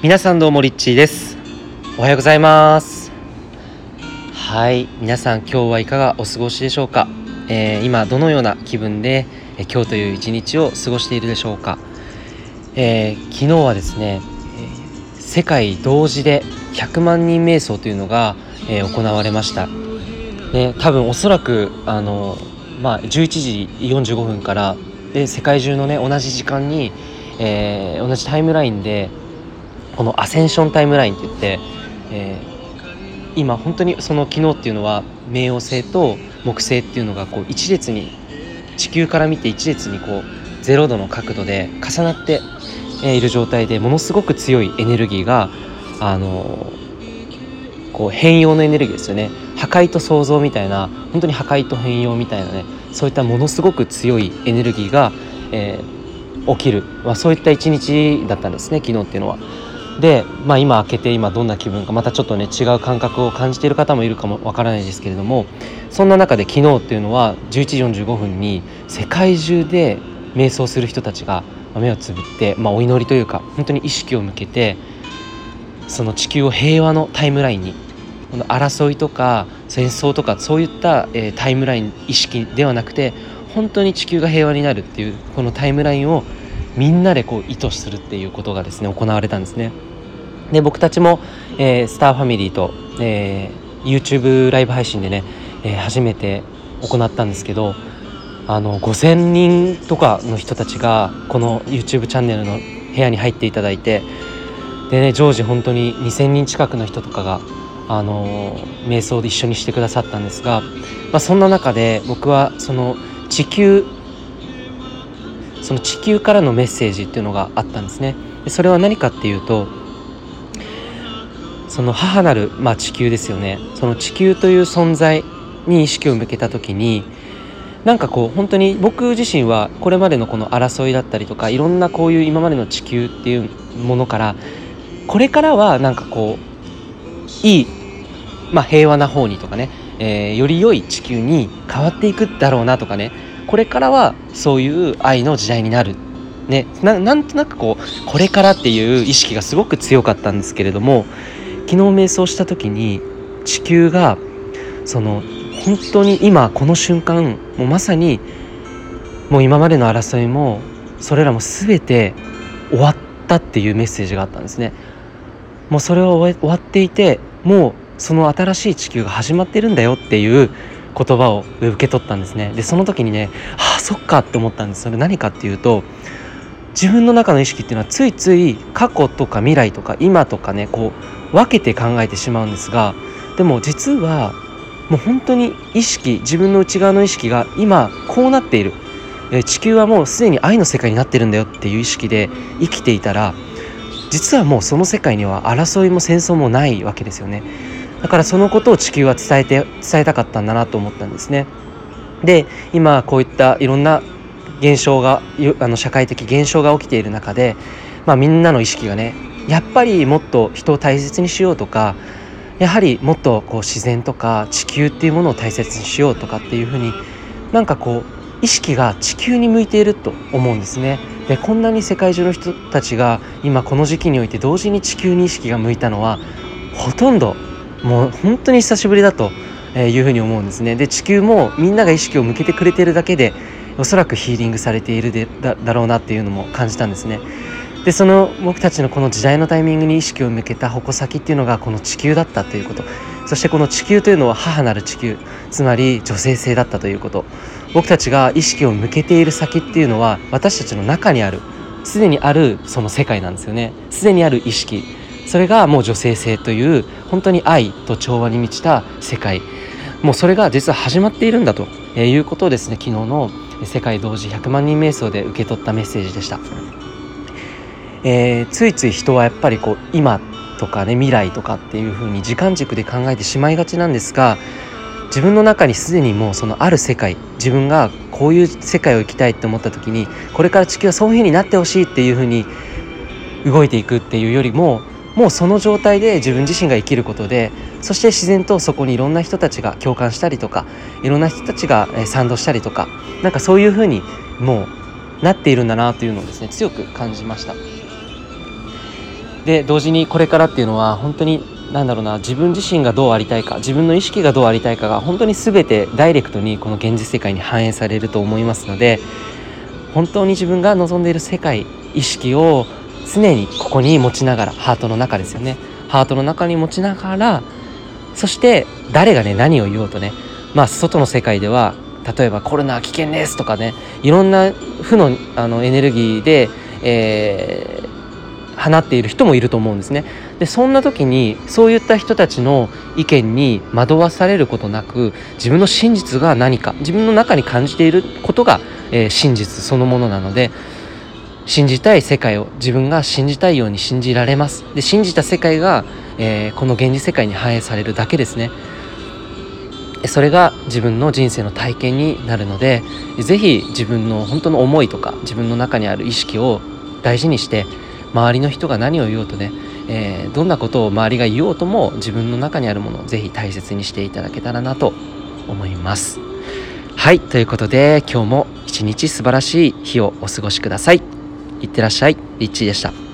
皆さんどうもリッチーです。おはようございます。はい。皆さん今日はいかがお過ごしでしょうか、えー、今どのような気分で、え今日という一日を過ごしているでしょうか、えー、昨日はですね、え世界同時で100万人瞑想というのが、え行われました。ね、多分おそらくあの、まあ、11時45分からで世界中のね同じ時間に、えー、同じタイムラインでこのアセンションタイムラインって言って、えー、今本当にその昨日っていうのは冥王星と木星っていうのがこう一列に地球から見て一列にこう0度の角度で重なっている状態でものすごく強いエネルギーがあのこう変容のエネルギーですよね破壊と創造みたいな本当に破壊と変容みたいなねそういったものすごく強いエネルギーが、えー、起きる、まあ、そういった一日だったんですね昨日っていうのは。で、まあ、今開けて今どんな気分かまたちょっとね違う感覚を感じている方もいるかもわからないですけれどもそんな中で昨日っていうのは11時45分に世界中で瞑想する人たちが目をつぶって、まあ、お祈りというか本当に意識を向けてその地球を平和のタイムラインに争いとか戦争とかそういった、えー、タイムライン意識ではなくて本当に地球が平和になるっていうこのタイムラインをみんなでこう意図するっていうことがですね行われたんですね。で僕たちも、えー、スターファミリーと、えー、YouTube ライブ配信でね、えー、初めて行ったんですけどあの5,000人とかの人たちがこの YouTube チャンネルの部屋に入っていただいてでね常時本当に2,000人近くの人とかがあの瞑想で一緒にしてくださったんですが、まあ、そんな中で僕はその地球その地球からのメッセージっていうのがあったんですね。それは何かっていうとその母なる、まあ、地球ですよね。その地球という存在に意識を向けた時になんかこう本当に僕自身はこれまでのこの争いだったりとかいろんなこういう今までの地球っていうものからこれからはなんかこういいまあ、平和な方にとかね、えー、より良い地球に変わっていくだろうなとかねこれからはそういう愛の時代になる、ね、なんとなくこうこれからっていう意識がすごく強かったんですけれども昨日瞑想した時に地球がその本当に今この瞬間もうまさにもう今までの争いもそれらも全て終わったっていうメッセージがあったんですね。もうそれは終わっていてもうその新しい地球が始まってるんだよっていう言葉を受け取ったんですねでその時にねああそっかって思ったんですそれ何かっていうと自分の中の意識っていうのはついつい過去とか未来とか今とかねこう分けて考えてしまうんですがでも実はもう本当に意識自分の内側の意識が今こうなっている地球はもうすでに愛の世界になってるんだよっていう意識で生きていたら実はもうその世界には争いも戦争もないわけですよねだからそのことを地球は伝えて伝えたかったんだなと思ったんですね。で今こういったいろんな現象があの社会的現象が起きている中で、まあ、みんなの意識がねやっぱりもっと人を大切にしようとかやはりもっとこう自然とか地球っていうものを大切にしようとかっていうふうになんかこう意識が地球に向いていると思うんですね。でこんなに世界中の人たちが今この時期において同時に地球に意識が向いたのはほとんどもう本当に久しぶりだというふうに思うんですねで地球もみんなが意識を向けてくれてるだけでおそらくヒーリングされているでだだろうなっていうのも感じたんですねでその僕たちのこの時代のタイミングに意識を向けた矛先っていうのがこの地球だったということ。そしてこの地球というのは母なる地球つまり女性性だったということ。僕たちが意識を向けている先っていうのは私たちの中にあるすでにあるその世界なんですよね。すでにある意識。それがもう女性性という本当に愛と調和に満ちた世界。もうそれが実は始まっているんだということをですね昨日の世界同時100万人瞑想で受け取ったメッセージでした、えー、ついつい人はやっぱりこう今とかね未来とかっていうふうに時間軸で考えてしまいがちなんですが自分の中にすでにもうそのある世界自分がこういう世界を生きたいって思った時にこれから地球はそういうふうになってほしいっていうふうに動いていくっていうよりももうその状態で自分自身が生きることでそして自然とそこにいろんな人たちが共感したりとかいろんな人たちが賛同したりとかなんかそういうふうにもうなっているんだなというのをですね強く感じました。で同時にこれからっていうのは本当になんだろうな自分自身がどうありたいか自分の意識がどうありたいかが本当に全てダイレクトにこの現実世界に反映されると思いますので本当に自分が望んでいる世界意識を常にここに持ちながらハートの中ですよね。ハートの中に持ちながらそして誰がね何を言おうとねまあ外の世界では例えばコロナ危険ですとかねいろんな負のあのエネルギーで、えー、放っている人もいると思うんですね。でそんな時にそういった人たちの意見に惑わされることなく自分の真実が何か自分の中に感じていることが、えー、真実そのものなので信じたい世界を自分が信じたいように信じられます。で信じた世界が、えー、この現実世界に反映されるだけですね。それが自分の人生の体験になるので是非自分の本当の思いとか自分の中にある意識を大事にして周りの人が何を言おうとね、えー、どんなことを周りが言おうとも自分の中にあるものを是非大切にしていただけたらなと思います。はいということで今日も一日素晴らしい日をお過ごしください。いってらっしゃい。リッチーでした。